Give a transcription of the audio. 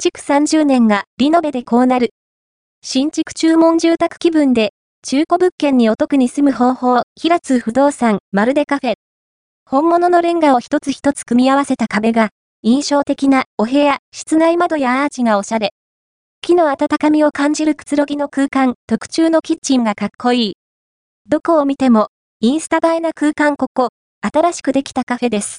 築30年がリノベでこうなる。新築注文住宅気分で、中古物件にお得に住む方法、平津不動産、まるでカフェ。本物のレンガを一つ一つ組み合わせた壁が、印象的なお部屋、室内窓やアーチがおしゃれ。木の温かみを感じるくつろぎの空間、特注のキッチンがかっこいい。どこを見ても、インスタ映えな空間ここ、新しくできたカフェです。